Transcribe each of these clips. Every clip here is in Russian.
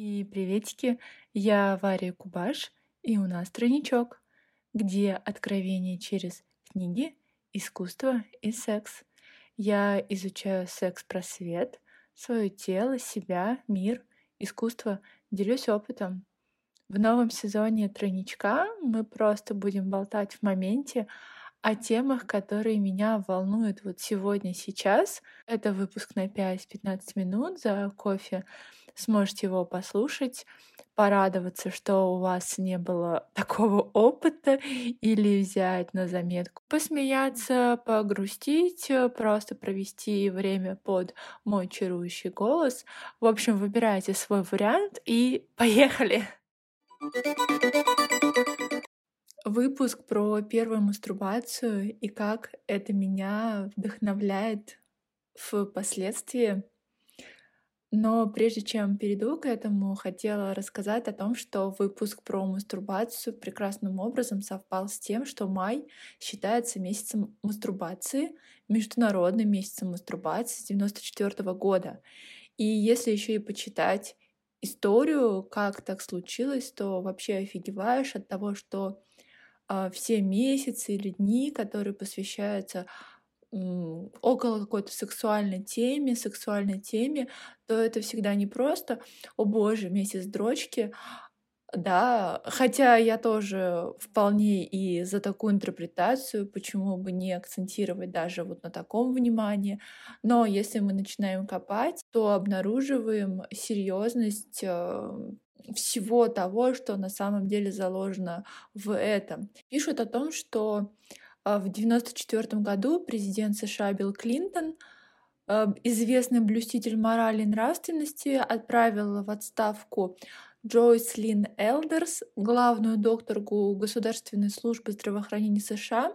И приветики, я Варя Кубаш, и у нас тройничок, где откровение через книги, искусство и секс. Я изучаю секс-просвет, свое тело, себя, мир, искусство, делюсь опытом. В новом сезоне тройничка мы просто будем болтать в моменте о темах, которые меня волнуют вот сегодня, сейчас. Это выпуск на 5-15 минут за кофе. Сможете его послушать, порадоваться, что у вас не было такого опыта, или взять на заметку, посмеяться, погрустить, просто провести время под мой чарующий голос. В общем, выбирайте свой вариант и поехали! Выпуск про первую мастурбацию и как это меня вдохновляет впоследствии. Но прежде чем перейду к этому, хотела рассказать о том, что выпуск про мастурбацию прекрасным образом совпал с тем, что май считается месяцем мастурбации, международным месяцем мастурбации с 94 года. И если еще и почитать историю, как так случилось, то вообще офигеваешь от того, что э, все месяцы или дни, которые посвящаются около какой-то сексуальной теме, сексуальной теме, то это всегда не просто «О боже, месяц дрочки», да, хотя я тоже вполне и за такую интерпретацию, почему бы не акцентировать даже вот на таком внимании. Но если мы начинаем копать, то обнаруживаем серьезность э, всего того, что на самом деле заложено в этом. Пишут о том, что в 1994 году президент США Билл Клинтон э, известный блюститель морали и нравственности отправил в отставку Джойслин Элдерс, главную докторку Государственной службы здравоохранения США,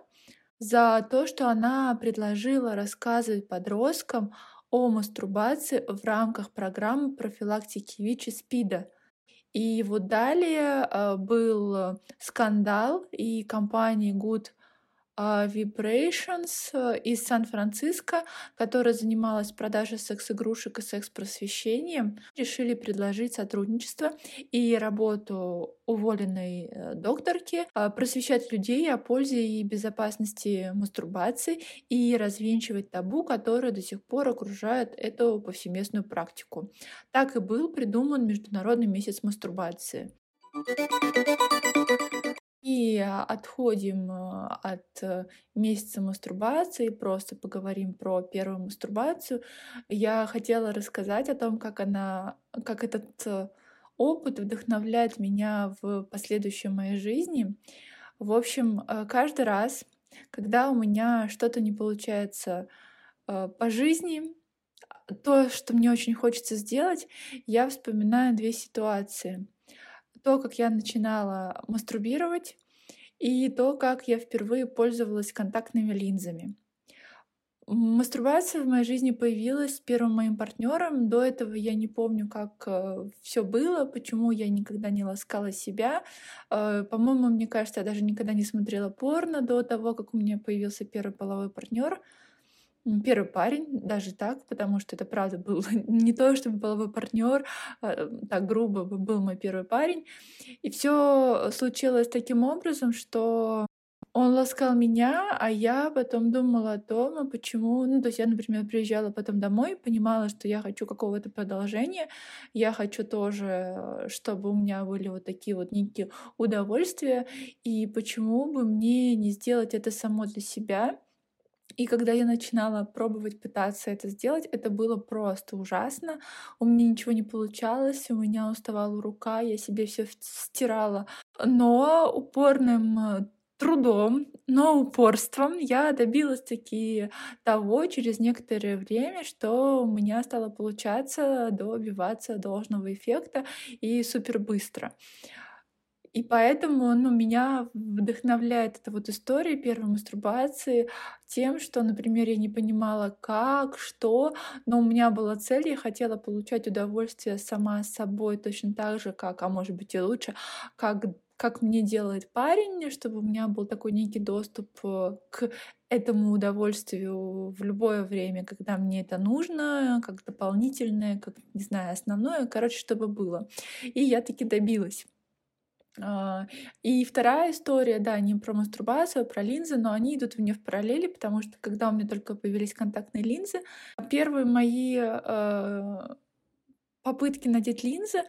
за то, что она предложила рассказывать подросткам о мастурбации в рамках программы профилактики ВИЧ и СПИДа. И вот далее э, был скандал, и компания Good а, Vibrations э, из Сан-Франциско, которая занималась продажей секс-игрушек и секс-просвещением, решили предложить сотрудничество и работу уволенной э, докторки а, просвещать людей о пользе и безопасности мастурбации и развенчивать табу, которое до сих пор окружает эту повсеместную практику. Так и был придуман Международный месяц мастурбации. И отходим э, от э, месяца мастурбации, просто поговорим про первую мастурбацию. Я хотела рассказать о том, как она, как этот э, опыт вдохновляет меня в последующей моей жизни. В общем, каждый раз, когда у меня что-то не получается по жизни, то, что мне очень хочется сделать, я вспоминаю две ситуации то, как я начинала мастурбировать, и то, как я впервые пользовалась контактными линзами. Мастурбация в моей жизни появилась с первым моим партнером. До этого я не помню, как э, все было, почему я никогда не ласкала себя. Э, по-моему, мне кажется, я даже никогда не смотрела порно до того, как у меня появился первый половой партнер. Первый парень, даже так, потому что это правда был не то, чтобы половой партнер, а, так грубо был мой первый парень. И все случилось таким образом, что он ласкал меня, а я потом думала о том, а почему... Ну, то есть я, например, приезжала потом домой, понимала, что я хочу какого-то продолжения, я хочу тоже, чтобы у меня были вот такие вот некие удовольствия, и почему бы мне не сделать это само для себя, и когда я начинала пробовать пытаться это сделать, это было просто ужасно. У меня ничего не получалось, у меня уставала рука, я себе все стирала. Но упорным э, трудом, но упорством я добилась таки того через некоторое время, что у меня стало получаться добиваться должного эффекта и супер быстро. И поэтому ну, меня вдохновляет эта вот история первой мастурбации тем, что, например, я не понимала, как, что, но у меня была цель, я хотела получать удовольствие сама с собой точно так же, как, а может быть и лучше, как как мне делает парень, чтобы у меня был такой некий доступ э, к этому удовольствию в любое время, когда мне это нужно, как дополнительное, как, не знаю, основное, короче, чтобы было. И я таки добилась. А, и вторая история, да, не про мастурбацию, а про линзы, но они идут мне в параллели, потому что когда у меня только появились контактные линзы, первые мои э, попытки надеть линзы,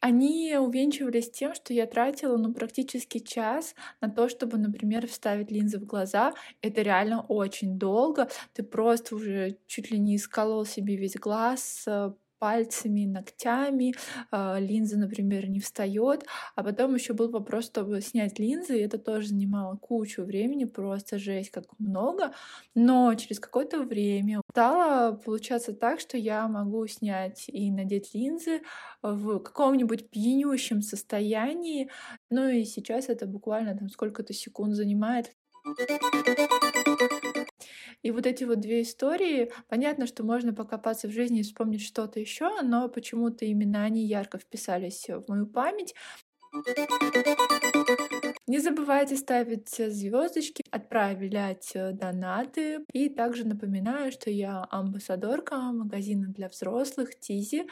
они увенчивались тем, что я тратила, ну, практически час на то, чтобы, например, вставить линзы в глаза. Это реально очень долго. Ты просто уже чуть ли не исколол себе весь глаз, э, пальцами, ногтями, э, линза, например, не встает. А потом еще был вопрос, чтобы снять линзы, и это тоже занимало кучу времени, просто жесть, как много. Но через какое-то время стало получаться так, что я могу снять и надеть линзы в каком-нибудь пьянющем состоянии. Ну и сейчас это буквально там сколько-то секунд занимает. И вот эти вот две истории, понятно, что можно покопаться в жизни и вспомнить что-то еще, но почему-то именно они ярко вписались в мою память. Не забывайте ставить звездочки, отправлять э, донаты. И также напоминаю, что я амбассадорка магазина для взрослых Тизи,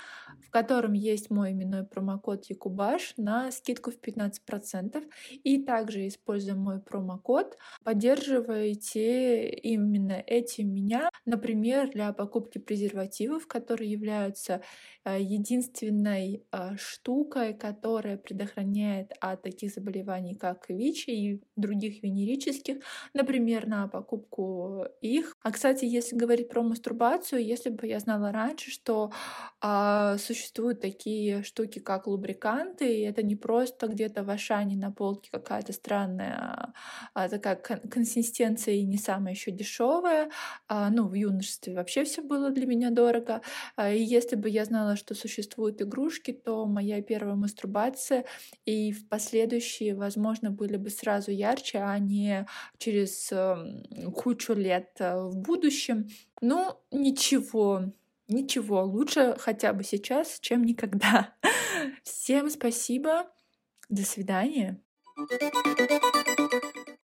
в котором есть мой именной промокод Якубаш на скидку в 15%. И также, используя мой промокод, поддерживаете именно этим меня, например, для покупки презервативов, которые являются э, единственной э, штукой, которая предохраняет от таких заболеваний, как как ВИЧ и других венерических, например, на покупку их. А, кстати, если говорить про мастурбацию, если бы я знала раньше, что а, существуют такие штуки, как лубриканты, и это не просто где-то в Ашане на полке какая-то странная а, такая консистенция и не самая еще дешевая, а, ну, в юношестве вообще все было для меня дорого. А, и если бы я знала, что существуют игрушки, то моя первая мастурбация и в последующие, возможно, были бы сразу ярче, а не через эм, кучу лет э, в будущем. Ну, ничего, ничего, лучше хотя бы сейчас, чем никогда. Всем спасибо, до свидания.